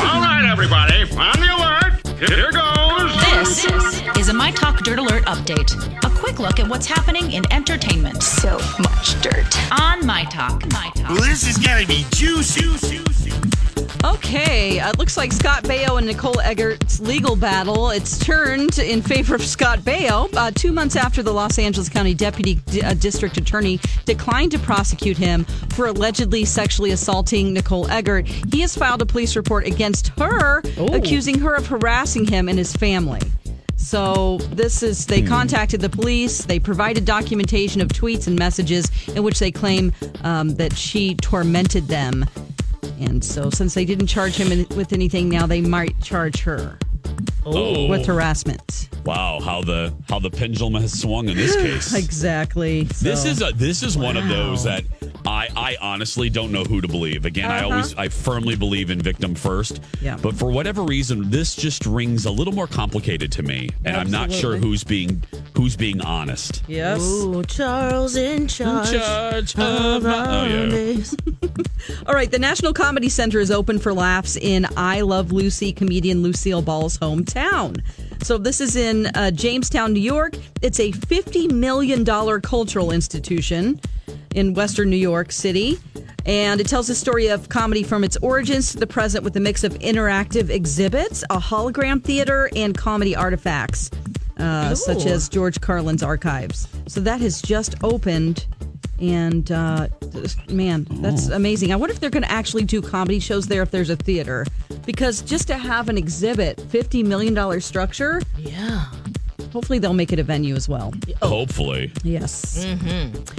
All right, everybody, on the alert. Here goes. This is a My Talk Dirt Alert update. A quick look at what's happening in entertainment So much dirt. on My Talk. My Talk. Well, this is gonna be juicy. juicy. Okay, uh, looks like Scott Baio and Nicole Eggert's legal battle. It's turned in favor of Scott Baio. Uh, two months after the Los Angeles County Deputy D- uh, District Attorney declined to prosecute him for allegedly sexually assaulting Nicole Eggert, he has filed a police report against her, accusing her of harassing him and his family. So this is they contacted the police. They provided documentation of tweets and messages in which they claim um, that she tormented them. And so, since they didn't charge him in- with anything, now they might charge her Oh, with harassment. wow! How the how the pendulum has swung in this case. Exactly. This So- is a this is one of those that I I honestly don't know who to believe. Again, I always I firmly believe in victim first. Uh-huh. Yeah. But for whatever reason, this just rings a little more complicated to me, and I'm not sure who's being who's being honest. yes. Ooh, Charles in charge. Judge of my- oh yeah. All right. The National Comedy Center is open for laughs in I Love Lucy comedian Lucille Ball's hometown. So this is in uh, Jamestown, New York. It's a $50 million cultural institution in Western New York City. And it tells the story of comedy from its origins to the present with a mix of interactive exhibits, a hologram theater, and comedy artifacts, uh, such as George Carlin's archives. So that has just opened. And uh, man, that's amazing. I wonder if they're going to actually do comedy shows there if there's a theater. Because just to have an exhibit, $50 million structure, Yeah. hopefully they'll make it a venue as well. Hopefully, Yes.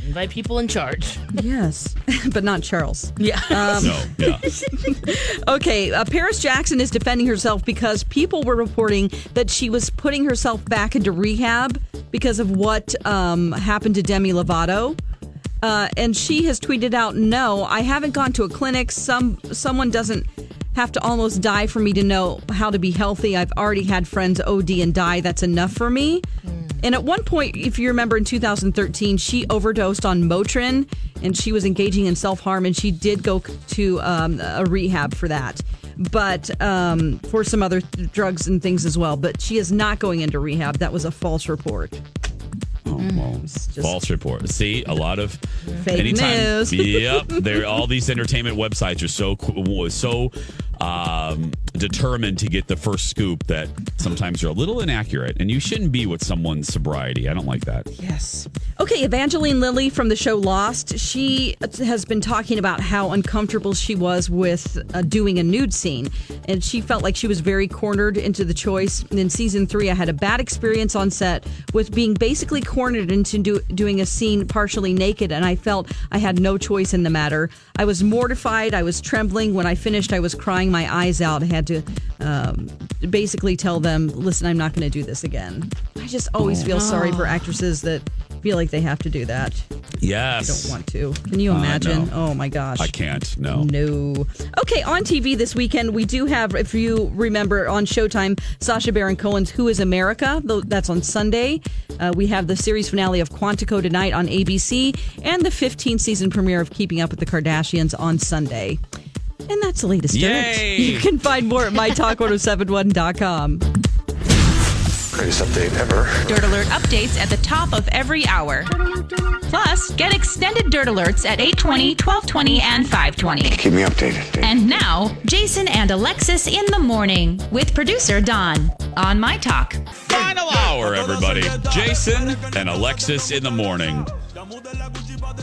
Invite people in charge. Yes. but not Charles. Yeah. no, yeah. Okay, uh, Paris Jackson is defending herself because people were reporting that she was putting herself back into rehab because of what um, happened to Demi Lovato. Uh, and she has tweeted out, "No, I haven't gone to a clinic. Some someone doesn't have to almost die for me to know how to be healthy. I've already had friends OD and die. That's enough for me." And at one point, if you remember in 2013, she overdosed on Motrin and she was engaging in self harm and she did go to um, a rehab for that. But um, for some other th- drugs and things as well. But she is not going into rehab. That was a false report. Well, mm-hmm. false report. See, a lot of Fake news. yep, there. All these entertainment websites are so so um, determined to get the first scoop that sometimes they're a little inaccurate, and you shouldn't be with someone's sobriety. I don't like that. Yes. Okay, Evangeline Lilly from the show Lost. She has been talking about how uncomfortable she was with uh, doing a nude scene. And she felt like she was very cornered into the choice. In season three, I had a bad experience on set with being basically cornered into do, doing a scene partially naked. And I felt I had no choice in the matter. I was mortified. I was trembling. When I finished, I was crying my eyes out. I had to um, basically tell them, listen, I'm not going to do this again. I just always feel sorry for actresses that feel like they have to do that. Yes, Don't want to. Can you imagine? no. Oh my gosh. I can't. No. No. Okay, on TV this weekend, we do have, if you remember, on Showtime, Sacha Baron Cohen's Who is America? That's on Sunday. Uh, we have the series finale of Quantico tonight on ABC, and the 15th season premiere of Keeping Up with the Kardashians on Sunday. And that's the latest. dirt. Yay! You can find more at mytalk1071.com. Greatest update ever. Dirt Alert updates at the top of every hour. Plus, get extended Dirt Alerts at 820, 1220, and 520. Keep me updated, Dave. And now, Jason and Alexis in the morning with producer Don on My Talk. Final hour, everybody. Jason and Alexis in the morning.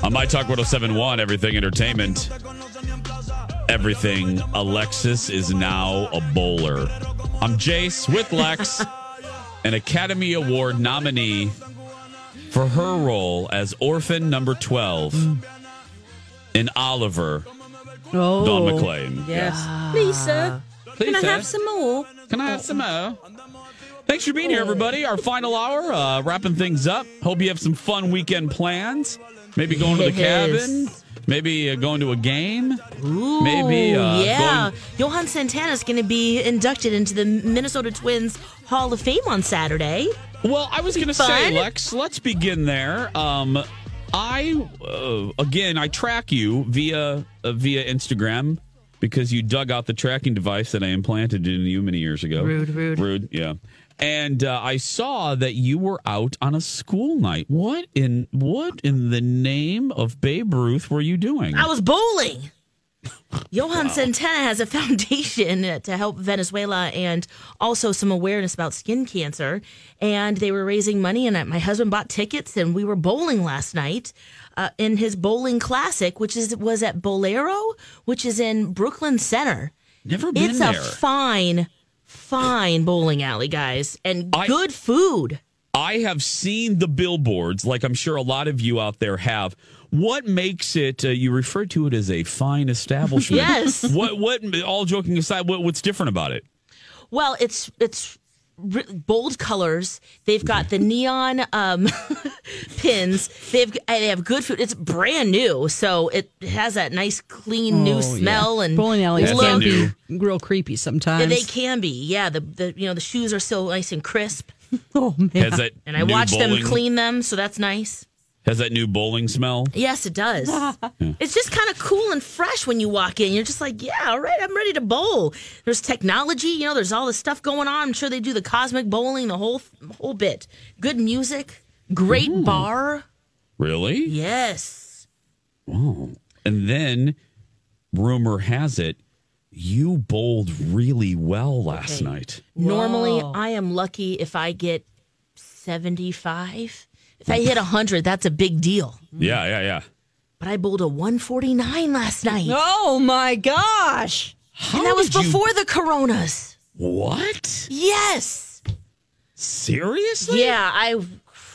On My Talk 1071, Everything Entertainment. Everything. Alexis is now a bowler. I'm Jace with Lex, an Academy Award nominee for her role as orphan number 12 in Oliver, Oh, Don McClain. Yes. Lisa, Please, can I have some more? Can I have some more? Thanks for being here, everybody. Our final hour, uh, wrapping things up. Hope you have some fun weekend plans. Maybe going to the Yes. cabin. Maybe uh, going to a game. Ooh, Maybe, uh, yeah. going- Johan Santana's going to be inducted into the Minnesota Twins Hall of Fame on Saturday. Well, I was going to say? Lex, let's begin there. Um, I uh, again, I track you via uh, via Instagram because you dug out the tracking device that I implanted in you many years ago. Rude, rude. rude. Yeah. And uh, I saw that you were out on a school night. What in what in the name of Babe Ruth were you doing? I was bowling. Johan Santana has a foundation to help Venezuela and also some awareness about skin cancer. And they were raising money, and my husband bought tickets, and we were bowling last night uh, in his bowling classic, which is was at Bowlero, which is in Brooklyn Center. Never been It's there. a fine, fine bowling alley, guys, and I- good food. I have seen the billboards, like I'm sure a lot of you out there have. What makes it? Uh, you refer to it as a fine establishment. Yes. What? What? All joking aside, what, what's different about it? Well, it's it's re- bold colors. They've got the neon um, pins. They've they have good food. It's brand new, so it has that nice, clean, new smell and Bowling alleys can new- be real creepy sometimes. They can be. Yeah, the the you know the shoes are so nice and crisp, Oh man. Has that? and I new watch them clean them, so that's nice. Has that new bowling smell? Yes, it does. It's just kind of cool and fresh when you walk in. You're just like, yeah, all right, I'm ready to bowl. There's technology, you know, there's all this stuff going on. I'm sure they do the cosmic bowling, the whole whole bit. Good music, great bar. Really? Yes. Wow. And then, rumor has it, you bowled really well last Okay. night. Normally, I am lucky if I get 75. If I hit 100, that's a big deal. Yeah, yeah, yeah. But I bowled a 149 last night. Oh my gosh. How and that was did you- before the coronas. What? Yes. Seriously? Yeah, I.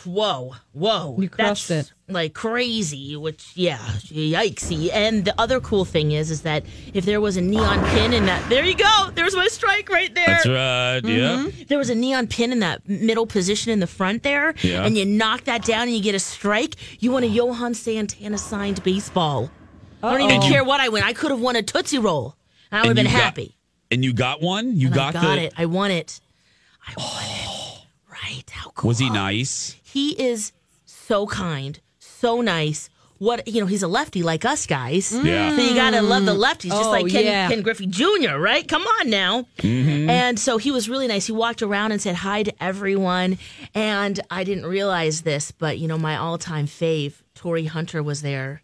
Whoa, whoa. You crushed That's, it. Like crazy, which, yeah, yikesy. And the other cool thing is, is that if there was a neon pin in that, there you go. There's my strike right there. That's right. Yeah. Mm-hmm. There was a neon pin in that middle position in the front there, Yeah. and you knock that down and you get a strike. You won a Johan Santana signed baseball. I don't even And you- care what I win. I could have won a Tootsie Roll, I would have been you got- happy. And you got one? You And got, I got the. it. I won it. I won it. Right? How cool. Was he nice? He is so kind, so nice. What you know, he's a lefty like us guys. Mm. Yeah. So you gotta love the mm. lefties, just Oh, like Ken, yeah. Ken Griffey Jr. Right? Come on now. Mm-hmm. And so he was really nice. He walked around and said hi to everyone. And I didn't realize this, but you know, my all-time fave, Torii Hunter, was there,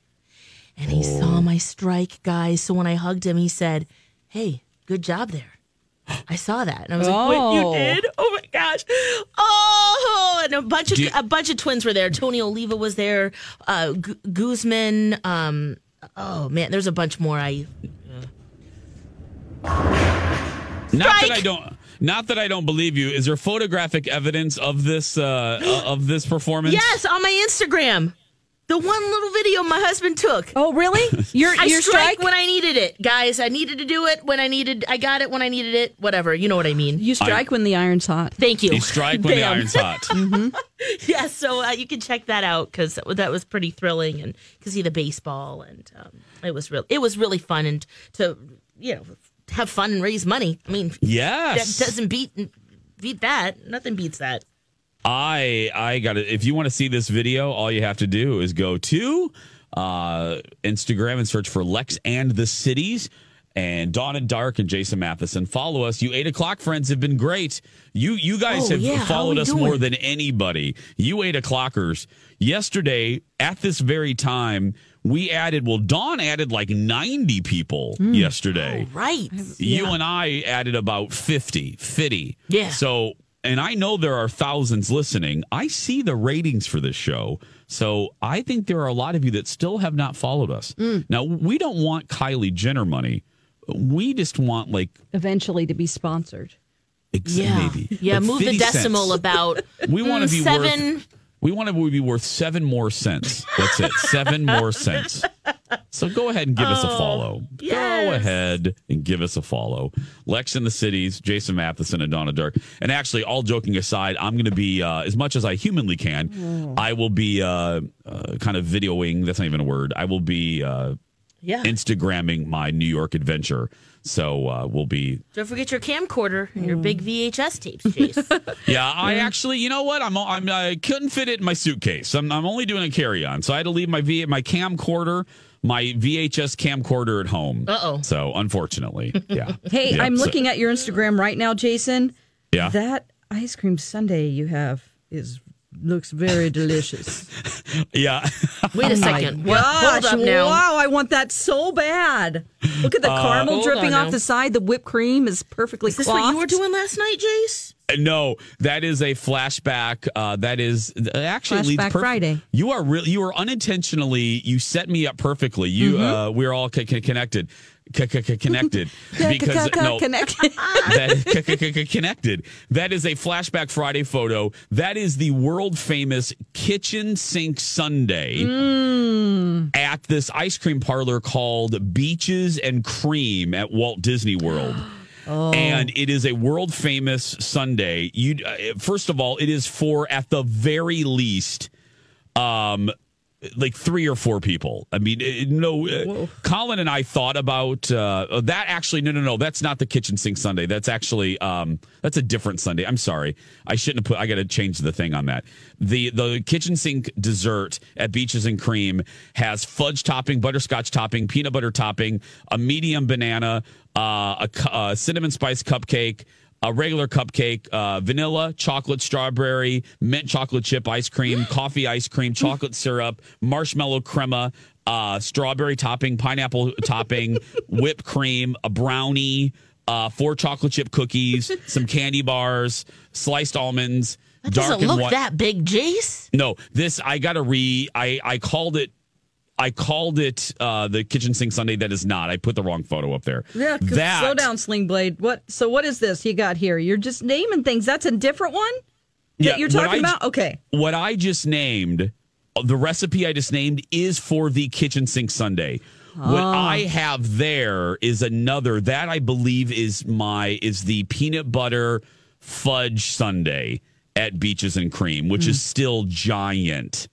and he saw oh. my strike, guys. So when I hugged him, he said, "Hey, good job there." I saw that, and I was like, "Wait, you Oh. did? Oh my gosh! Oh!" And a bunch of Do you- a bunch of twins were there. Tony Oliva was there. Uh, Gu- Guzman. Um, oh man, there's a bunch more. I Not that I don't. Not that I don't believe you. Is there photographic evidence of this uh, uh, of this performance? yes on my Instagram, the one little video my husband took. Oh really? Your I your strike strike? when I needed it, guys. I needed to do it when I needed. I got it when I needed it. Whatever, you know what I mean. you strike when the iron's hot. Thank you. You strike when the iron's hot. mm-hmm. yeah, so uh, you can check that out because that was pretty thrilling, and to see the baseball, and um, it was real. It was really fun, and to you know have fun and raise money. I mean, Yes. that doesn't beat beat that. Nothing beats that. I I got it. If you want to see this video, all you have to do is go to uh, Instagram and search for Lex and the Cities. and Dawn and Dark and Jason Matheson. Follow us. You eight o'clock friends have been great. You you guys Oh, have yeah. Followed us doing? more than anybody. You eight o'clockers. Yesterday at this very time, we added. Well, Dawn added like ninety people Hmm. yesterday. Right. You and I added about 50, 50. Yeah. So, and I know there are thousands listening. I see the ratings for this show. So I think there are a lot of you that still have not followed us. Mm. Now, we don't want Kylie Jenner money. We just want like, Eventually to be sponsored. ex- Yeah. maybe. Yeah. like move the 50 cents. decimal about We want to be seven. worth. We want to be worth seven more cents. That's it. Seven more cents. So go ahead and give us a follow. Go Oh, ahead and give us a follow. Lex in the cities, Jason Matheson, and Donna Dirk. And actually, all joking aside, I'm going to be uh, as much as I humanly can. Mm. I will be uh, uh, kind of videoing. That's not even a word. I will be uh, Yeah. Instagramming my New York adventure. So uh, we'll be Don't forget your camcorder and your big VHS tapes, Jace. Yeah, I actually, you know what? I'm, I'm I couldn't fit it in my suitcase. I'm, I'm only doing a carry on, so I had to leave my V my camcorder, my VHS camcorder at home. Uh-oh. So unfortunately, yeah. Hey, Yeah, I'm so- looking at your Instagram right now, Jason. Yeah. That ice cream sundae you have is looks very delicious. Yeah, Wait a second. What? Hold Gosh, up now. wow, I want that so bad. Look at the caramel dripping off now. the side. The whipped cream is perfectly Is this clothed. what you were doing last night, Jace? no, that is a flashback. Uh, that is actually Flashback perf- Friday. You are really you are unintentionally you set me up perfectly. You Mm-hmm. uh, we're all c- c- connected. Connected because no connected. that connected. That is a flashback Friday photo. That is the world famous kitchen sink sundae at this ice cream parlor called Beaches and Cream at Walt Disney World. And it is a world famous sundae. You uh, first of all, it is for at the very least um like three or four people. I mean, uh, no. Uh, Colin and I thought about uh, that. Actually, no, no, no. That's not the kitchen sink sundae. That's actually um, that's a different sundae. I'm sorry. I shouldn't have put. I got to change the thing on that. The the kitchen sink dessert at Beaches and Cream has fudge topping, butterscotch topping, peanut butter topping, a medium banana, uh, a, a cinnamon spice cupcake a regular cupcake, uh, vanilla, chocolate, strawberry, mint chocolate chip ice cream, coffee ice cream, chocolate syrup, marshmallow crema, uh, strawberry topping, pineapple topping, whipped cream, a brownie, uh, four chocolate chip cookies, some candy bars, sliced almonds. That dark doesn't and look white. that big, Jace. No, this I gotta re. I I called it. I called it uh, the kitchen sink sundae. That is not. I put the wrong photo up there. Yeah, that slow down, Sling Blade. What? So what is this you got here? You're just naming things. That's a different one that Yeah, you're talking I- about. Okay. what I just named, uh, the recipe I just named is for the kitchen sink sundae. What ah. I have there is another that I believe is my is the peanut butter fudge sundae at Beaches and Cream, which is hmm. still giant,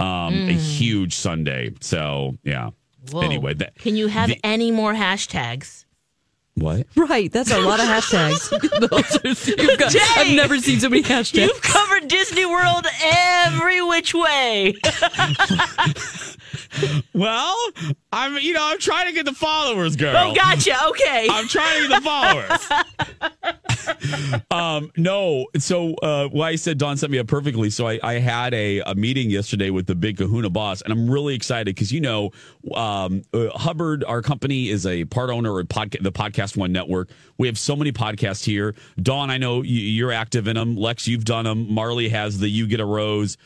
um, a huge sundae. So yeah. Whoa. Anyway, that Can you have the- any more hashtags? what? Right. That's a lot of hashtags. You've got- I've never seen so many hashtags. You've covered Disney World every which way. Well, I'm you know I'm trying to get the followers, girl. Oh, gotcha. Okay. I'm trying to get the followers. um, no, so uh, well, I said Don set me up perfectly. So I, I had a, a meeting yesterday with the big Kahuna boss, and I'm really excited because you know um, uh, Hubbard, our company, is a part owner of podca- the Podcast One Network. We have so many podcasts here. Dawn, I know you, you're active in them. Lex, you've done them. Marley has the You Get a Rose.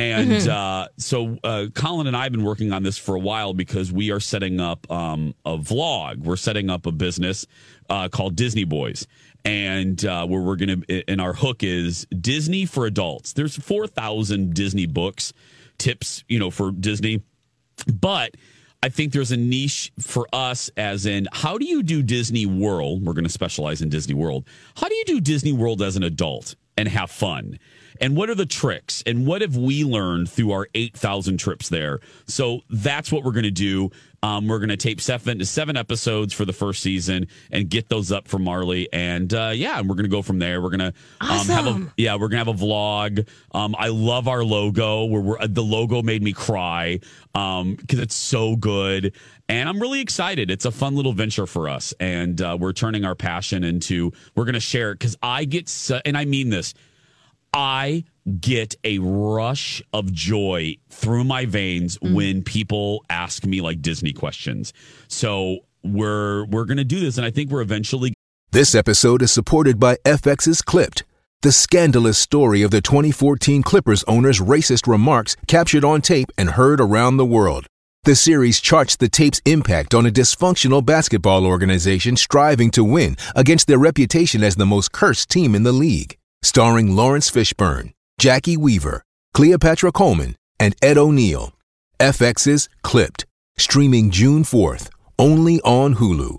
And uh, so uh, Colin and I have been working on this for a while because we are setting up um, a vlog. We're setting up a business uh, called Disney Boys. And uh, where we're going to, and our hook is Disney for adults. There's 4,000 Disney books, tips, you know, for Disney. But I think there's a niche for us, as in, how do you do Disney World? We're going to specialize in Disney World. How do you do Disney World as an adult and have fun? And what are the tricks and what have we learned through our 8,000 trips there. So that's what we're going to do. Um, we're going to tape seven to seven episodes for the first season and get those up for Marley. And uh, yeah, and we're going to go from there. We're going to um, have a yeah, we're gonna have a vlog. Um, I love our logo. Where we're, the logo made me cry because it's so good, and I'm really excited. It's a fun little venture for us, and uh, we're turning our passion into. We're gonna share it because I get, so, and I mean this. I get a rush of joy through my veins mm-hmm. when people ask me like Disney questions. So we're we're gonna do this, and I think we're eventually This episode is supported by FX's Clipped, the scandalous story of the 2014 Clippers owner's racist remarks captured on tape and heard around the world. The series charts the tape's impact on a dysfunctional basketball organization striving to win against their reputation as the most cursed team in the league. Starring Laurence Fishburne, Jacki Weaver, Cleopatra Coleman, and Ed O'Neill. FX's Clipped, streaming June 4th, only on Hulu.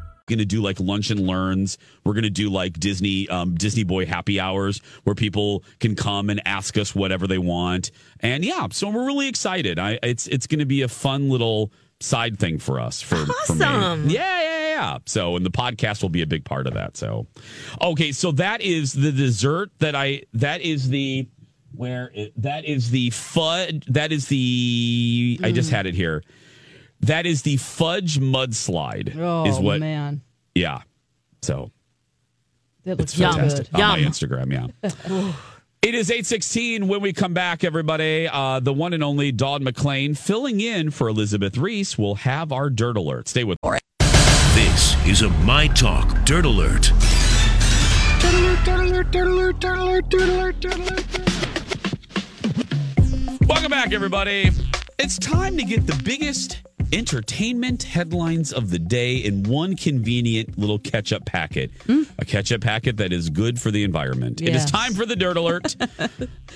Going to do like lunch and learns. We're going to do like Disney um, Disney Boy happy hours where people can come and ask us whatever they want. And yeah, so we're really excited. I it's it's going to be a fun little side thing for us for for Awesome. me. Yeah, yeah, yeah. So and the podcast will be a big part of that. So okay, so that is the dessert that I that is the where it, that is the fudge that is the I just had it here. That is the fudge mudslide. Oh is what man, yeah. So that looks it's fantastic good. on my Instagram. Yeah. It is 816 when we come back, everybody. Uh, the one and only Dawn McLean filling in for Elizabeth Ries will have our dirt alert. Stay with This is a My Talk Dirt Alert. Welcome back, everybody. It's time to get the biggest entertainment headlines of the day in one convenient little catch up packet. Hmm. A catch up packet that is good for the environment. It is time for the dirt alert.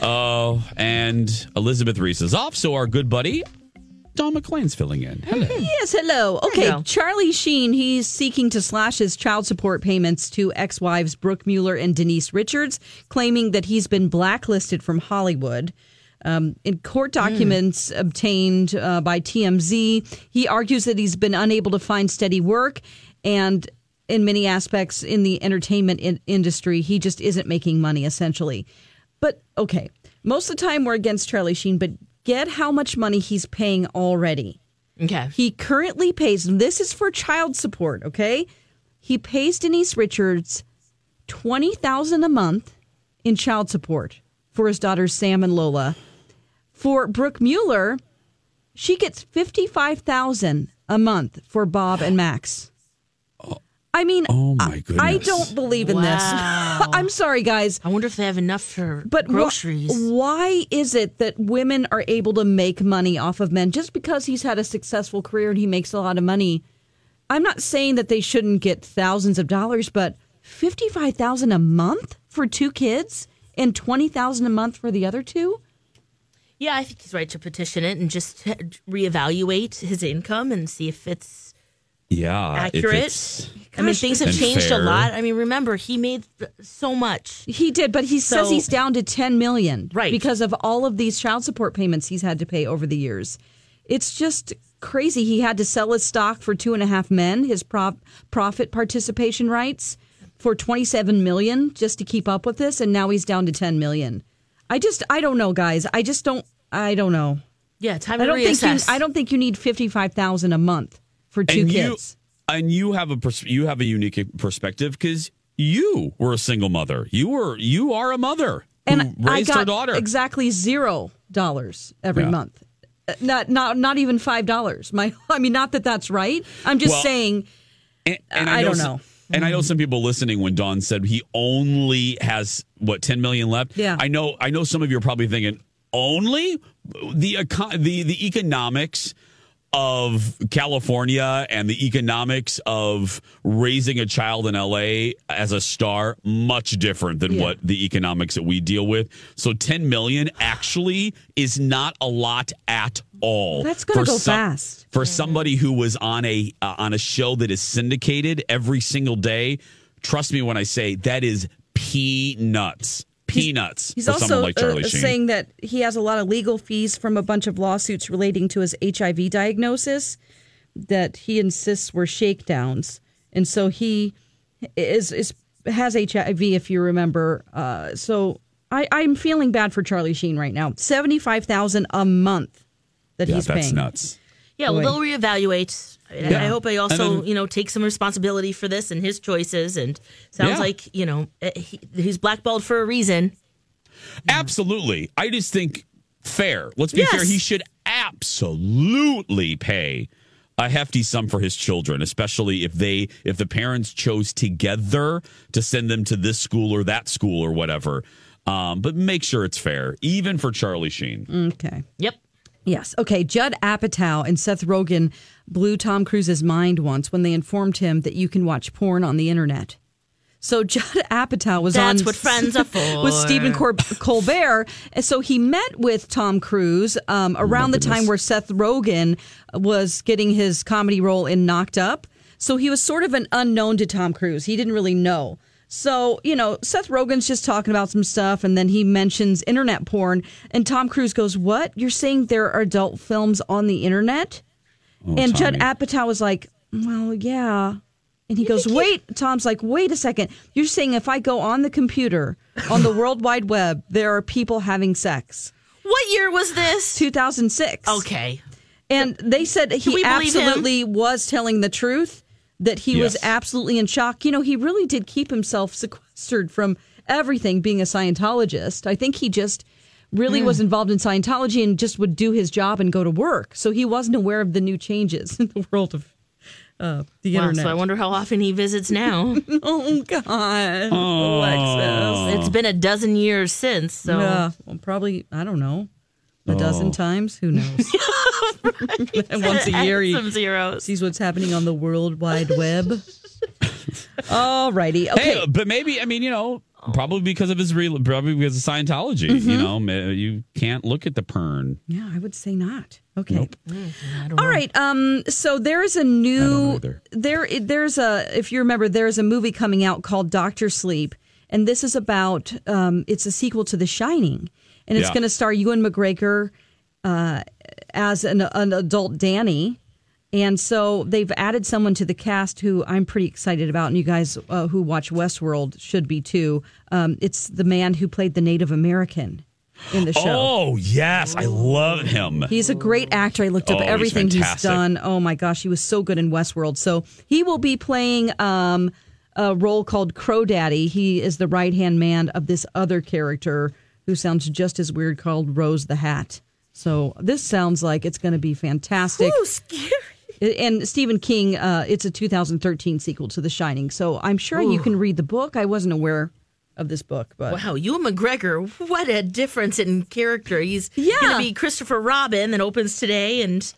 Oh, and Elizabeth Ries is off, so our good buddy, Don McClain's filling in. Hello. Yes, hello. Okay, go. Charlie Sheen, he's seeking to slash his child support payments to ex wives Brooke Mueller and Denise Richards, claiming that he's been blacklisted from Hollywood. Um, in court documents obtained uh, by TMZ, he argues that he's been unable to find steady work and in many aspects in the entertainment in- industry, he just isn't making money essentially. But okay, most of the time we're against Charlie Sheen, but get how much money he's paying already. Okay. He currently pays, and this is for child support, okay? He pays Denise Richards twenty thousand a month in child support for his daughters Sam and Lola. For Brooke Mueller, she gets fifty five thousand a month for Bob and Max. I mean, Oh, my I- I don't believe in Wow. this. I'm sorry, guys. I wonder if they have enough for But wh- groceries. why is it that women are able to make money off of men just because he's had a successful career and he makes a lot of money? I'm not saying that they shouldn't get thousands of dollars, but fifty-five thousand a month for two kids and twenty thousand a month for the other two. Yeah, I think he's right to petition it and just reevaluate his income and see if it's Yeah. accurate. it's- I mean, things have changed fair. a lot. I mean, remember, he made so much. He did, but he says he's down to ten million, Right. Because of all of these child support payments he's had to pay over the years. It's just crazy. He had to sell his stock for two and a half men, his prop, profit participation rights for twenty seven million just to keep up with this, and now he's down to ten million. I just, I don't know, guys. I just don't, I don't know. Yeah, time I don't think you, reassess. I don't think you need fifty five thousand a month for two and kids. You, and you have a pers- you have a unique perspective because you were a single mother. You were you are a mother who and I raised got her daughter. exactly zero dollars every Yeah. month. Uh, Not not not even five dollars. My I mean, not that that's right. I'm just Well, saying. And, and I know don't s- know. And I know some people listening when Don said he only has what 10 million left. Yeah. I know I know some of you are probably thinking only the eco- the the economics of California and the economics of raising a child in LA as a star much different than Yeah. what the economics that we deal with. So 10 million actually is not a lot at all. That's gonna For go some- fast. for somebody who was on a uh, on a show that is syndicated every single day. Trust me when I say that is peanuts. Peanuts He's for also like uh, saying that he has a lot of legal fees from a bunch of lawsuits relating to his HIV diagnosis that he insists were shakedowns, and so he is is has HIV. If you remember, uh, so I, I'm feeling bad for Charlie Sheen right now. Seventy five thousand a month that yeah, he's that's paying. nuts. Yeah, well, they'll reevaluate. I- Yeah. I hope he also, then- you know, take some responsibility for this and his choices. And sounds Yeah. like, you know, eh, he, he's blackballed for a reason. Absolutely. I just think fair. Let's be Yes. fair. He should absolutely pay a hefty sum for his children, especially if they if the parents chose together to send them to this school or that school or whatever. Um, but make sure it's fair, even for Charlie Sheen. Okay. Yep. Yes. Okay. Judd Apatow and Seth Rogen blew Tom Cruise's mind once when they informed him that you can watch porn on the internet. So Judd Apatow was That's on what friends are for. with Stephen Cor- Colbert, and so he met with Tom Cruise um, around the time where Seth Rogen was getting his comedy role in Knocked Up. So he was sort of an unknown to Tom Cruise. He didn't really know. So, you know, Seth Rogen's just talking about some stuff and then he mentions internet porn and Tom Cruise goes, "What? You're saying there are adult films on the internet?" Oh, and Judd Apatow was like, "Well, yeah." And he goes, "Wait." Tom's like, "Wait a second. You're saying if I go on the computer on the World Wide Web, there are people having sex?" What year was this? 2006. Okay. And they said he absolutely was telling the truth, that he was absolutely in shock. You know, he really did keep himself sequestered from everything being a Scientologist. I think he just really Hmm. was involved in Scientology and just would do his job and go to work. So he wasn't aware of the new changes in the world of uh, the Wow, internet. so I wonder how often he visits now. oh, God. Alexis. it's been a dozen years since. So Yeah, well, probably, I don't know, a Oh. dozen times. Who knows? And once a year, he some zeros. sees what's happening on the World Wide Web. All righty. Okay. Hey, but maybe I mean you know probably because of his real probably because of Scientology. Mm-hmm. You know, you can't look at the pern. yeah, I would say not. Okay. Nope. All right. Um. So there is a new there. There's a if you remember, there's a movie coming out called Doctor Sleep, and this is about. Um. It's a sequel to The Shining, and it's Yeah. going to star Ewan McGregor, uh, as an an adult Danny. And so they've added someone to the cast who I'm pretty excited about, and you guys uh, who watch Westworld should be too. Um, it's the man who played the Native American in the show. Oh yes, I love him. He's a great actor. I looked up Oh, everything he's, fantastic. done. Oh my gosh, he was so good in Westworld. So he will be playing um, a role called Crow Daddy. He is the right hand man of this other character who sounds just as weird called Rose the Hat. So this sounds like it's going to be fantastic. Ooh, scary. And Stephen King, uh, it's a 2013 sequel to The Shining. So I'm sure you can read the book. I wasn't aware of this book, but Wow, Ewan McGregor, what a difference in character. He's Yeah. going to be Christopher Robin that opens today and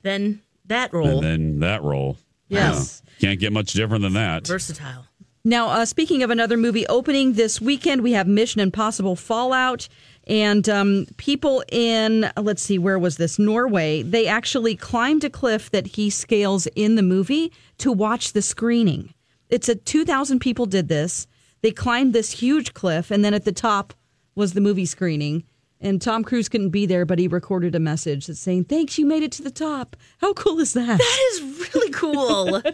then that role. And then that role. Yes. Yeah. Can't get much different than that. Versatile. Now, uh, speaking of another movie opening this weekend, we have Mission Impossible Fallout. And um, people in, let's see, where was this? Norway. They actually climbed a cliff that he scales in the movie to watch the screening. It's a 2,000 people did this. They climbed this huge cliff, and then at the top was the movie screening. And Tom Cruise couldn't be there, but he recorded a message that's saying, Thanks, you made it to the top. How cool is that? That is really cool.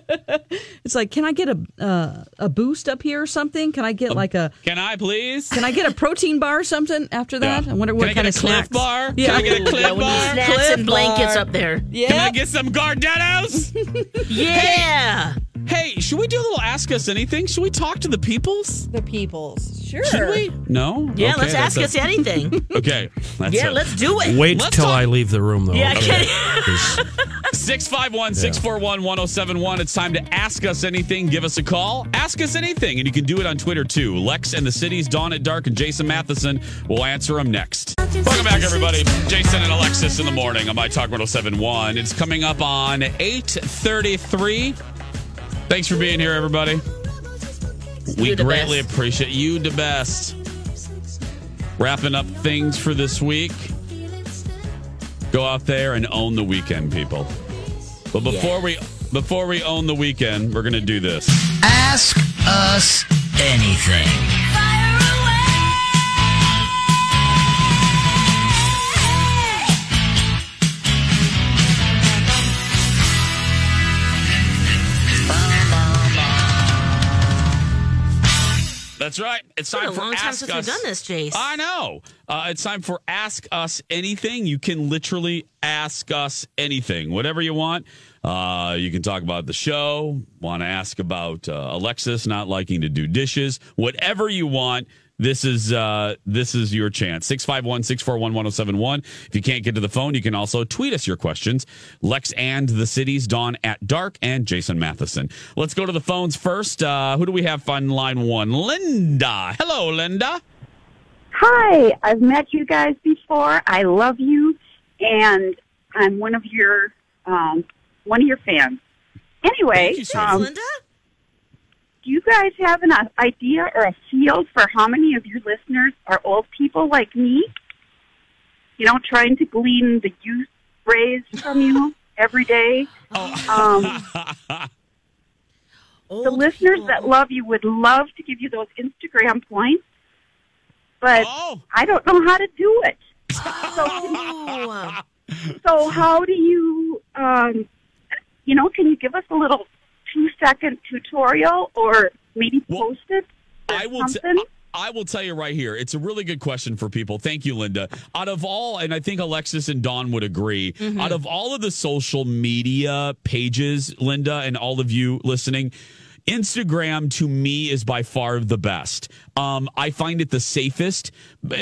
It's like, can I get a uh, a boost up here or something? Can I get like a Can I please? can I get a protein bar or something after that? Yeah. I wonder what Can I kind get of a Cliff snacks. bar? Yeah. Can I get a yeah, Cliff we need bar? snacks Cliff and blankets bar. up there. Yeah. Can I get some Gardettos? Yeah. hey, Mm-hmm. should we do a little Ask Us Anything? Should we talk to the peoples? the peoples. Sure. Should we? No? Yeah, Okay, let's that's ask a- us anything. Okay. That's yeah, a- let's do it. Wait Let's till talk- I leave the room, though. Yeah, okay? okay. 'Cause 651 641 1071. It's time to ask us anything. Give us a call. Ask us anything. And you can do it on Twitter too. Lex and the Cities, Dawn at Dark, and Jason Matheson will answer them next. Welcome back, everybody. Jason and Alexis in the morning on My Talk 1071. It's coming up on 833. Thanks for being here, everybody. We You the greatly best. appreciate you, the best. Wrapping up things for this week. Go out there and own the weekend, people. But before we before we own the weekend, we're gonna do this. Ask us anything. That's right. It's It's been time a for long time ask since us. we've done this, Jace. I know. Uh, it's time for ask us anything. You can literally ask us anything, whatever you want. Uh, you can talk about the show. Want to ask about uh, Alexis not liking to do dishes. Whatever you want. This is uh, this is your chance. 651-641-1071. If you can't get to the phone, you can also tweet us your questions. Lex and the cities, Dawn at dark, and Jason Matheson. Let's go to the phones first. Uh, who do we have on line one? Linda. Hello, Linda. Hi, I've met you guys before. I love you, and I'm one of your um, one of your fans. Anyway, um, Linda? Do you guys have an uh, idea or a feel for how many of your listeners are old people like me? You know, trying to glean the youth rays from you every day. Um, the listeners that love you would love to give you those Instagram points, but I don't know how to do it. Oh. So how do you, um, you know, can you give us a little two second tutorial or maybe post it? I will. T- something? I will tell you right here. It's a really good question for people. Thank you, Linda. Out of all, and I think Alexis and Dawn would agree, Mm-hmm. out of all of the social media pages, Linda, and all of you listening, Instagram to me is by far the best. Um, I find it the safest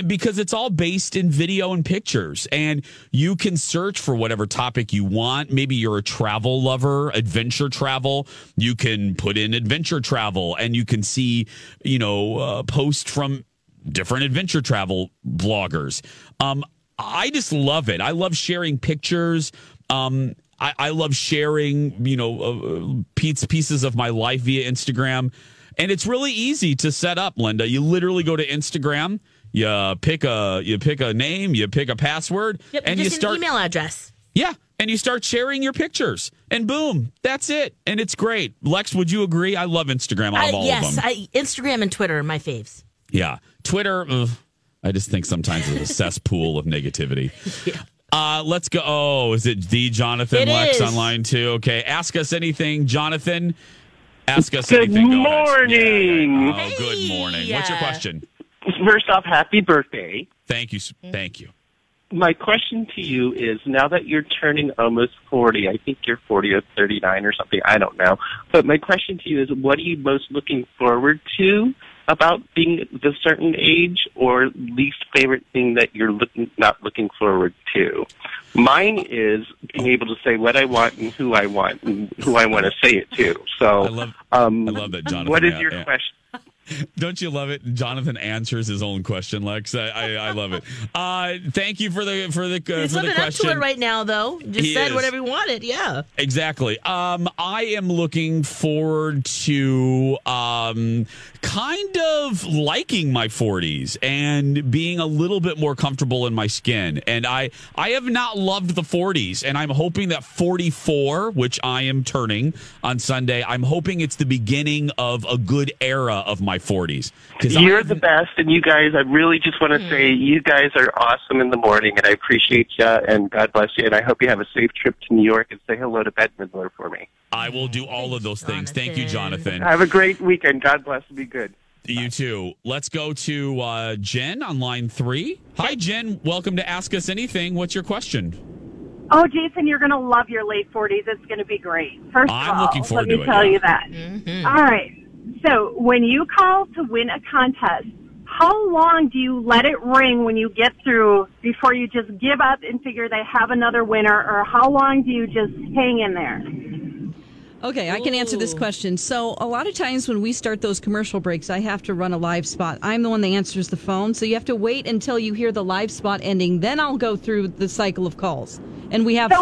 because it's all based in video and pictures, and you can search for whatever topic you want. Maybe you're a travel lover, adventure travel. You can put in adventure travel, and you can see, you know, uh, posts from different adventure travel bloggers. Um, I just love it. I love sharing pictures. Um, I, I love sharing, you know, uh, pieces of my life via Instagram. And it's really easy to set up, Linda. You literally go to Instagram, you pick a you pick a name, you pick a password, Yep, and you start an email address. yeah, and you start sharing your pictures, and boom, that's it, and it's great. Lex, would you agree? I love Instagram out of I- all yes, of them. I, Instagram and Twitter are my faves. Yeah. Twitter, ugh, I just think sometimes it's a cesspool of negativity. Uh, let's go. Oh, is it the Jonathan It Lex is. online too? Okay. Ask us anything, Jonathan. Ask us Good anything. Good morning. Yeah. Oh, good morning. What's your question? First off, happy birthday. Thank you. Thank you. My question to you is now that you're turning almost 40, I think you're 40 or 39 or something, I don't know. But my question to you is what are you most looking forward to about being this certain age or least favorite thing that you're looking, not looking forward to? Mine is being able to say what I want and who I want and who I want to say it to. So, I love, um, I love that, Jonathan. what is Yeah, your yeah. question? Don't you love it? Jonathan answers his own question, Lex. I, I, I love it. Uh, thank you for the for the uh, He's for the living up question. to it right now, though. Just He said is. whatever he wanted. Yeah. Exactly. Um, I am looking forward to um, kind of liking my 40s and being a little bit more comfortable in my skin. And I, I have not loved the 40s, and I'm hoping that 44, which I am turning on Sunday, I'm hoping it's the beginning of a good era of my 40s. Because You're the best, and you guys, I really just want to Hmm. say you guys are awesome in the morning, and I appreciate you, and God bless you, and I hope you have a safe trip to New York, and say hello to Bette Midler for me. I will do all of those things. Thank you, Jonathan. Have a great weekend. God bless. and Be good. You too. Let's go to uh, Jen on line three. Hi, Jen. Welcome to Ask Us Anything. What's your question? Oh, Jason, you're going to love your late 40s. It's going to be great. First I'm of all, looking forward let me to it, tell yeah. you that. All right. So when you call to win a contest, how long do you let it ring when you get through before you just give up and figure they have another winner, or how long do you just hang in there? Okay, I can answer this question. So, a lot of times when we start those commercial breaks, I have to run a live spot. I'm the one that answers the phone, so you have to wait until you hear the live spot ending. Then I'll go through the cycle of calls, and we have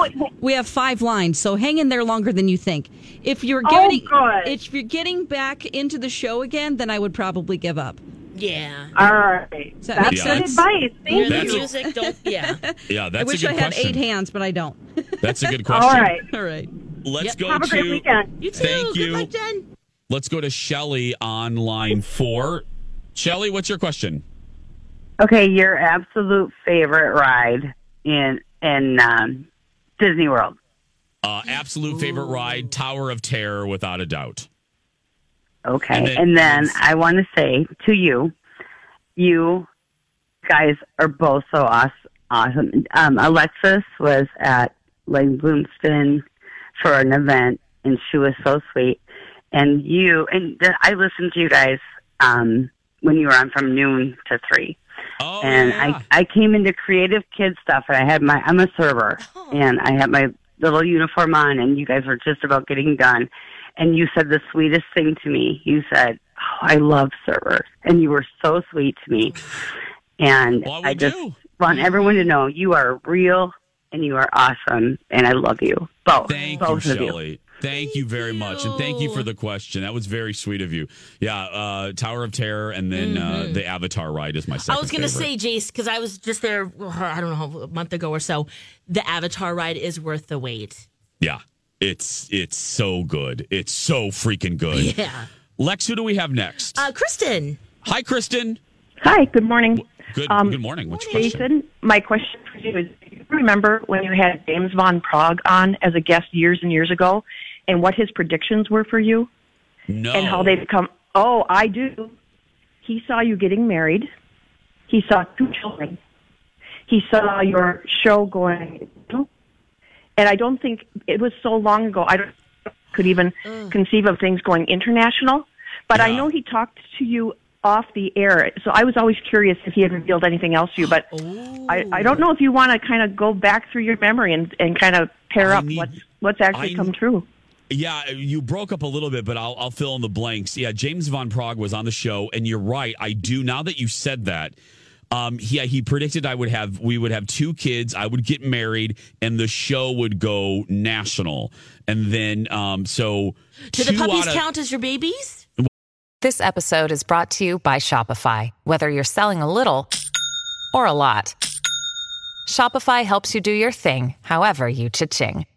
we have five lines. So hang in there longer than you think. If you're Oh, getting good. if you're getting back into the show again, then I would probably give up. Yeah. All right. Does that That's make Yeah, good sense? advice. Thank Hear the That's- you. music, don't. Yeah. Yeah, I that's wish a good I had question. eight hands, but I don't. That's a good question. All right. All right. Let's Yep. go Have a to great weekend. You too. Thank Good you. luck, Jen. Let's go to Shelly on line four. Shelly, what's your question? Okay, your absolute favorite ride in in um, Disney World. Uh, absolute favorite ride, Tower of Terror, without a doubt. Okay, And and then- then, I want to say to you, you guys are both so awes- awesome. Um, Alexis was at Lake Bloomston for an event, and she was so sweet. And you and th- I listened to you guys um, when you were on from noon to three. Oh, and yeah. I I came into creative kid stuff, and I had my I'm a server, and I had my little uniform on, and you guys were just about getting done, and you said the sweetest thing to me. You said, oh, "I love servers," and you were so sweet to me, and Well, I just do. want everyone to know you are real and you are awesome, and I love you both. Thank both you. Shelly. Thank you very much, and thank you for the question. That was very sweet of you. Yeah, uh, Tower of Terror, and then uh, the Avatar ride is my second. I was going to favorite. say, Jace, because I was just there, I don't know, a month ago or so. The Avatar ride is worth the wait. yeah, it's it's so good. It's so freaking good. Yeah. Lex, who do we have next? Uh, Kristen. Hi, Kristen. Hi, good morning. Good Um, good morning. What's your question? Jason, my question for you is do you remember when you had James Van Praagh on as a guest years and years ago and what his predictions were for you No. and how they've come? Oh, I do. He saw you getting married. He saw two children. He saw your show going, and I don't think it was so long ago. I don't could even mm. conceive of things going international. But I know he talked to you off the air, so I was always curious if he had revealed anything else to you. But I, I don't know if you want to kind of go back through your memory and, and kind of pair I up need- what's what's actually I- come true. Yeah, you broke up a little bit, but I'll, I'll fill in the blanks. Yeah, James Van Praagh was on the show, and you're right. I do now that you said that. Um, he he predicted I would have we would have two kids. I would get married, and the show would go national. And then um, so Do the puppies of- count as your babies? This episode is brought to you by Shopify. Whether you're selling a little or a lot, Shopify helps you do your thing, however you cha-ching.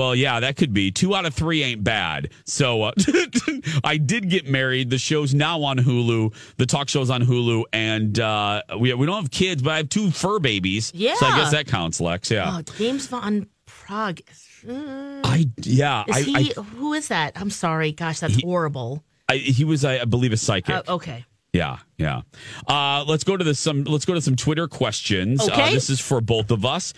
Well, yeah, that could be two out of three ain't bad. So uh, I did get married. The show's now on Hulu. The talk show's on Hulu, and uh, we we don't have kids, but I have two fur babies. Yeah. so I guess that counts, Lex. Yeah, Oh, James Van Praagh. Mm. I yeah, Is I, he, I, who is that? I'm sorry. Gosh, that's horrible. I he was I, I believe a psychic. Uh, okay. Yeah, yeah. Uh, let's go to the some. Let's go to some Twitter questions. Uh, this is for both of us.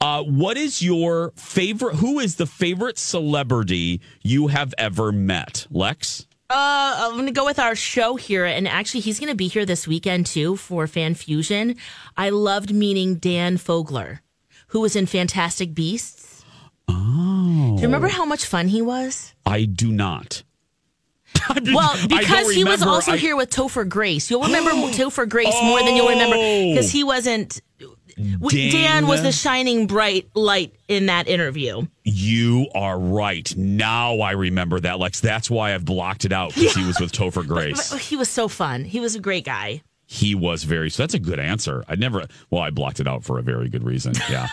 Uh, what is your favorite? Who is the favorite celebrity you have ever met, Lex? Uh, I'm going to go with our show here. And actually, he's going to be here this weekend too for Fan Fusion. I loved meeting Dan Fogler, who was in Fantastic Beasts. Oh, Do you remember how much fun he was? I do not. Well, because he was also I- here with Topher Grace. You'll remember Topher Grace more than you'll remember Oh. because he wasn't. W- Dan was the shining bright light in that interview. You are right. Now I remember that, Lex. That's why I've blocked it out because he was with Topher Grace. But he was so fun. He was a great guy. He was very. So that's a good answer. I never. Well, I blocked it out for a very good reason. Yeah,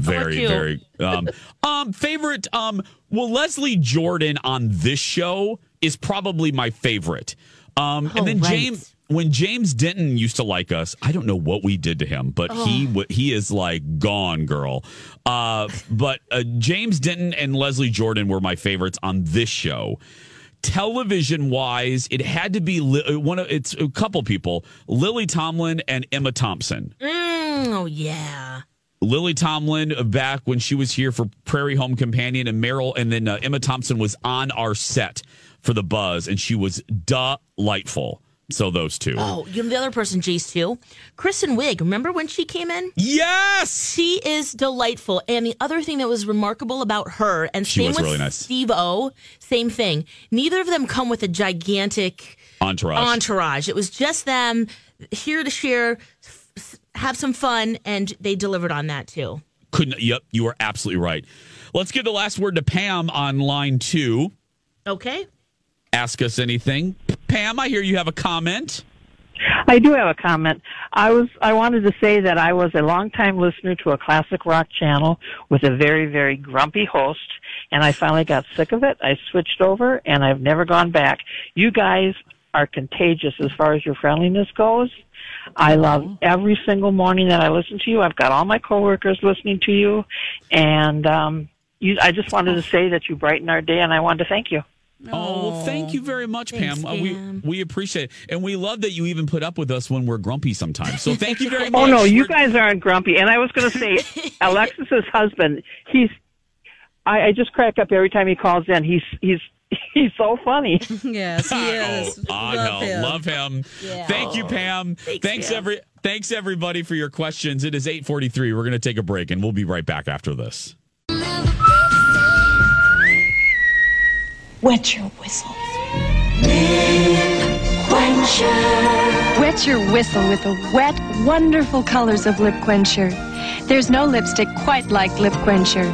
very, very. Um, um, favorite. Um, well, Leslie Jordan on this show is probably my favorite. Um, Oh, and then right. James. When James Denton used to like us, I don't know what we did to him, but he he is like gone, girl. Uh, but uh, James Denton and Leslie Jordan were my favorites on this show television wise, it had to be li- uh, one of it's a couple people, Lily Tomlin and Emma Thompson. Mm, oh yeah. Lily Tomlin uh, back when she was here for Prairie Home Companion and Meryl, and then uh, Emma Thompson was on our set for the Buzz, and she was delightful. So those two. Oh, you know the other person, Jace too. Kristen Wiig. Remember when she came in? Yes, she is delightful. And the other thing that was remarkable about her, and She same was with really nice. Steve O, same thing. Neither of them come with a gigantic Entourage. entourage. It was just them here to share, have some fun, and they delivered on that too. Couldn't. Yep, you are absolutely right. Let's give the last word to Pam on line two. Okay. Ask us anything, Pam. I hear you have a comment. I do have a comment. I was I wanted to say that I was a longtime listener to a classic rock channel with a very very grumpy host, and I finally got sick of it. I switched over, and I've never gone back. You guys are contagious as far as your friendliness goes. I love every single morning that I listen to you. I've got all my coworkers listening to you, and um, you. I just wanted to say that you brighten our day, and I wanted to thank you. Oh, well, thank you very much, Thanks, Pam. Uh, we Pam. we appreciate it, and we love that you even put up with us when we're grumpy sometimes. So thank you very much. Oh no, you guys aren't grumpy. And I was going to say, Alexis's husband. He's. I, I just crack up every time he calls in. He's he's he's so funny. yes, he is. Oh, Angel, love him. Thank you, Pam. Thanks, Pam. every thanks everybody for your questions. It is eight forty three. We're going to take a break, and we'll be right back after this. Wet your whistle. Lip quencher. Wet your whistle with the wet, wonderful colors of Lip Quencher. There's no lipstick quite like Lip Quencher.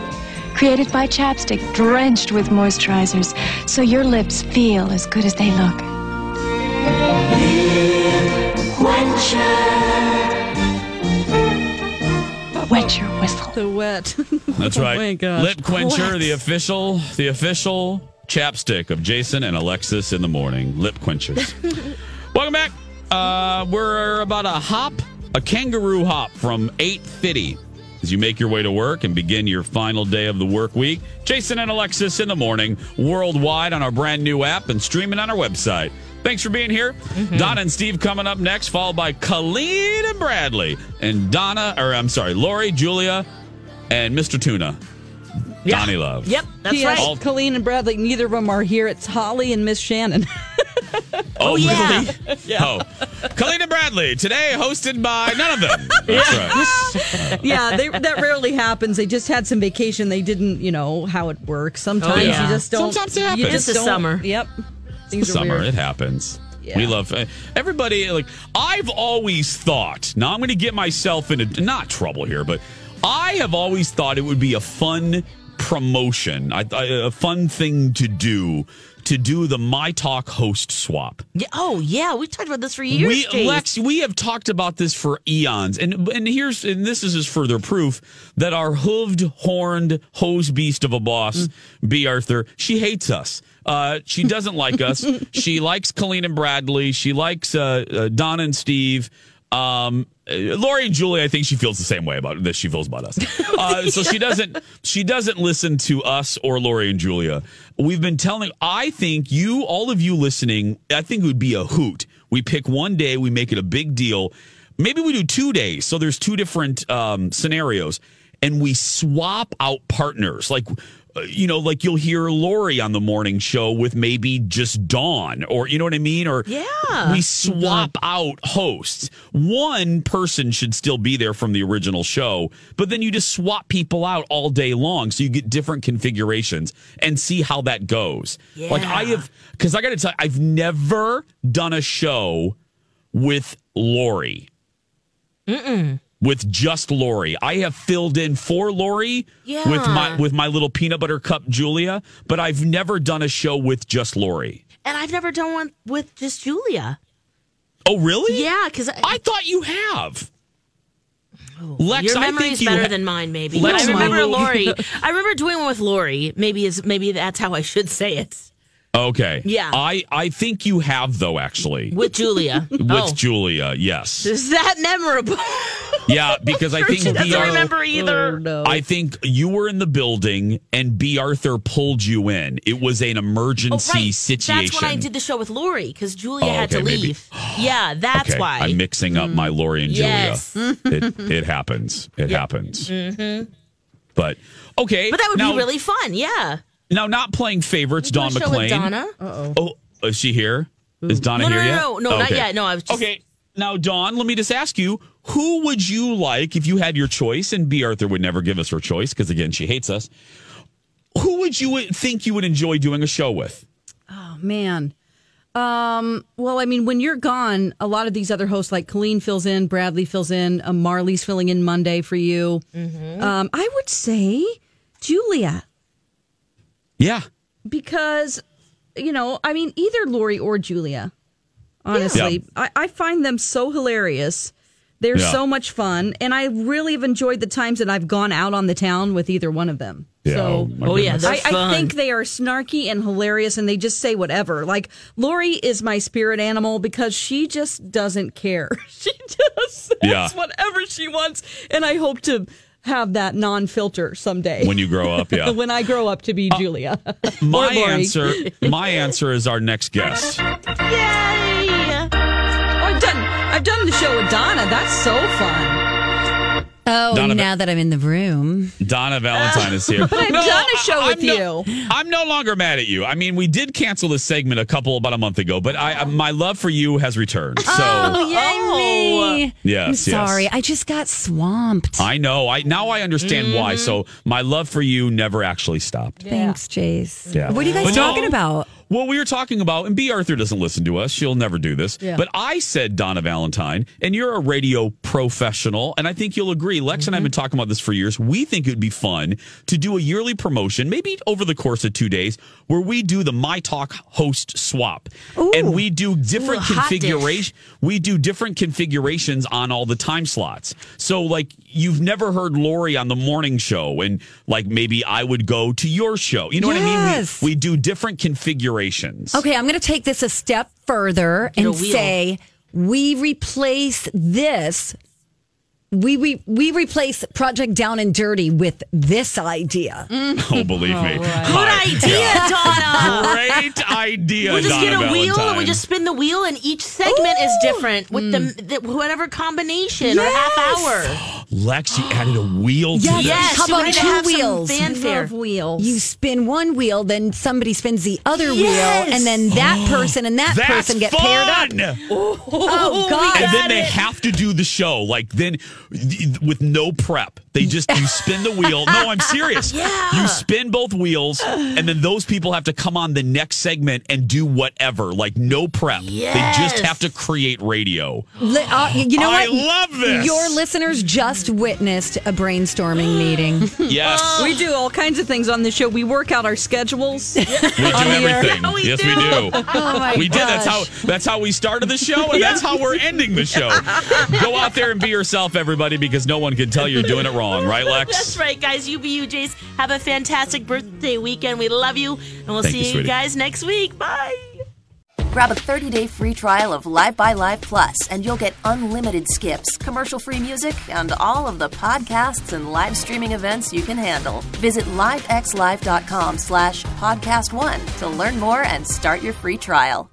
Created by Chapstick, drenched with moisturizers, so your lips feel as good as they look. Lip quencher. Wet your whistle. The wet. That's Oh right. my gosh. Lip quencher, What? the official, the official chapstick of Jason and Alexis in the morning. Lip quenchers. Welcome back. Uh, we're about a hop, a kangaroo hop from 850 as you make your way to work and begin your final day of the work week. Jason and Alexis in the morning, worldwide on our brand new app and streaming on our website. Thanks for being here. Donna and Steve coming up next, followed by Colleen and Bradley. And Donna, or I'm sorry, Lori, Julia, and Mr. Tuna. Donnie Love. Yep, that's P.S. right. Colleen and Bradley, neither of them are here. It's Holly and Miss Shannon. Oh, yeah. really? Oh. Colleen and Bradley, today hosted by none of them. That's right. yeah, they, that rarely happens. They just had some vacation. They didn't, you know, how it works. Sometimes Oh, yeah. you just don't. Sometimes it you happens. just It's the summer. Yep. It's Things the are summer. weird. It happens. Yeah. We love uh, everybody. Like I've always thought. Now I'm going to get myself into not trouble here, but I have always thought it would be a fun promotion, I, I, a fun thing to do to do the My Talk host swap. Yeah, oh yeah, we talked about this for years. We. Lex, we have talked about this for eons, and and here's and this is further proof that our hooved, horned, hose beast of a boss, B. Arthur, she hates us. Uh, she doesn't like us. She likes Colleen and Bradley. She likes uh, uh, Donna and Steve. Um, uh, Lori and Julie, I think she feels the same way about this. she feels about us. Uh, so she doesn't she doesn't listen to us or Lori and Julia. We've been telling. I think you, all of you listening, I think it would be a hoot. We pick one day, we make it a big deal. Maybe we do two days, so there's two different um, scenarios, and we swap out partners. Like, Uh, you know, like you'll hear Lori on the morning show with maybe just Dawn, or you know what I mean, or Yeah. we swap out hosts. One person should still be there from the original show, but then you just swap people out all day long. So you get different configurations and see how that goes. Like I have, because I got to tell you, I've never done a show with Lori. Mm-mm. With just Lori. I have filled in for Lori Yeah. with my with my little peanut butter cup Julia, but I've never done a show with just Lori. And I've never done one with just Julia. Oh, really? Yeah, because I, I thought you have. Oh, Lex, your I memory think is you better ha- than mine, maybe. Lex, I remember Lori. I remember doing one with Lori. Maybe is maybe that's how I should say it. Okay. Yeah. I I think you have though actually. With Julia. With oh. Julia, yes. Is that memorable? Yeah, because I Sure think she doesn't B. Remember either. No. I think you were in the building and B. Arthur pulled you in. It was an emergency Oh, right. situation. That's when I did the show with Lori because Julia Oh, had to okay, maybe. leave. yeah, that's okay, why. I'm mixing up my Lori and Yes. Julia. it, it happens. It happens. hmm But okay. But that would now, be really fun. Yeah. Now, not playing favorites, Do a Dawn show with McClain. Donna. Uh-oh. Oh, is she here? Is Donna No, no, here no, yet? no, no, not Okay. yet. No, I was just. Okay. Now, Dawn, let me just ask you who would you like if you had your choice? And B. Arthur would never give us her choice because, again, she hates us. Who would you think you would enjoy doing a show with? Oh man. Um, well, I mean, when you're gone, a lot of these other hosts, like Colleen fills in, Bradley fills in, uh, Marley's filling in Monday for you. Um, I would say Julia Yeah. because, you know, I mean, either Lori or Julia. Honestly, Yeah. I, I find them so hilarious. They're Yeah. so much fun, and I really have enjoyed the times that I've gone out on the town with either one of them. Yeah, So, oh, Oh, yeah. I, I think they are snarky and hilarious, and they just say whatever. Like Lori is my spirit animal because she just doesn't care. She just says Yeah. whatever she wants, and I hope to have that non-filter someday When you grow up, yeah. when I grow up to be uh, Julia. My answer, my answer is our next guest. Yay! Oh, I've done I've done the show with Donna. That's so fun. Oh, Donna- now that I'm in the room. Donna Valentine is here. But I've done a show I- with I'm no- you. I'm no longer mad at you. I mean, we did cancel this segment a couple about a month ago, but I my love for you has returned. So oh, yay me. Oh. Yes, I'm yes. sorry. I just got swamped. I know. I now I understand why. Mm-hmm. So my love for you never actually stopped. Thanks, Chase. Yeah. What are you guys But no- talking about? Well, we were talking about, and B. Arthur doesn't listen to us. She'll never do this. Yeah. But I said Donna Valentine, and you're a radio professional, and I think you'll agree. Lex and I have been talking about this for years. We think it would be fun to do a yearly promotion, maybe over the course of two days, where we do the My Talk host swap, and we do different Ooh, configuration. We do different configurations on all the time slots. So, like, you've never heard Lori on the morning show, and like maybe I would go to your show. You know what I mean? We, we do different configurations. Okay, I'm going to take this a step further Get and say we replace this. We, we we replace Project Down and Dirty with this idea. Mm. Oh, believe me. Oh, Good idea, Donna. Great idea. We'll just Donna get a wheel and Valentine. we just spin the wheel, and each segment is different with the, mm. the whatever combination or half hour. Lex, you added a wheel to Yes. this. Yes, How we about need to two have some wheels? fanfare. Love wheels. You spin one wheel, then somebody spins the other Yes. wheel, and then that person and that That's person get paired up. fun. Oh, oh God! And then they have to do the show. Like then, with no prep, they just you spin the wheel. No, I'm serious. yeah. You spin both wheels, and then those people have to come on the next segment and do whatever. Like no prep. They just have to create radio. Uh, you know I what? love this. Your listeners just witnessed a brainstorming meeting. Yes, We do all kinds of things on the show. We work out our schedules. we do everything. Yeah, we yes, do. we do. Oh, we did. That's how. That's how we started the show, and that's how we're ending the show. Go out there and be yourself, everybody, because no one can tell you're doing it wrong, right, Lex? That's right, guys. You be you, Jace. Have a fantastic birthday weekend. We love you, and we'll Thank see you, you, sweetie. guys next week. Bye. Grab a 30-day free trial of Live by Live Plus, and you'll get unlimited skips, commercial-free music, and all of the podcasts and live streaming events you can handle. Visit livexlive.com slash podcast one to learn more and start your free trial.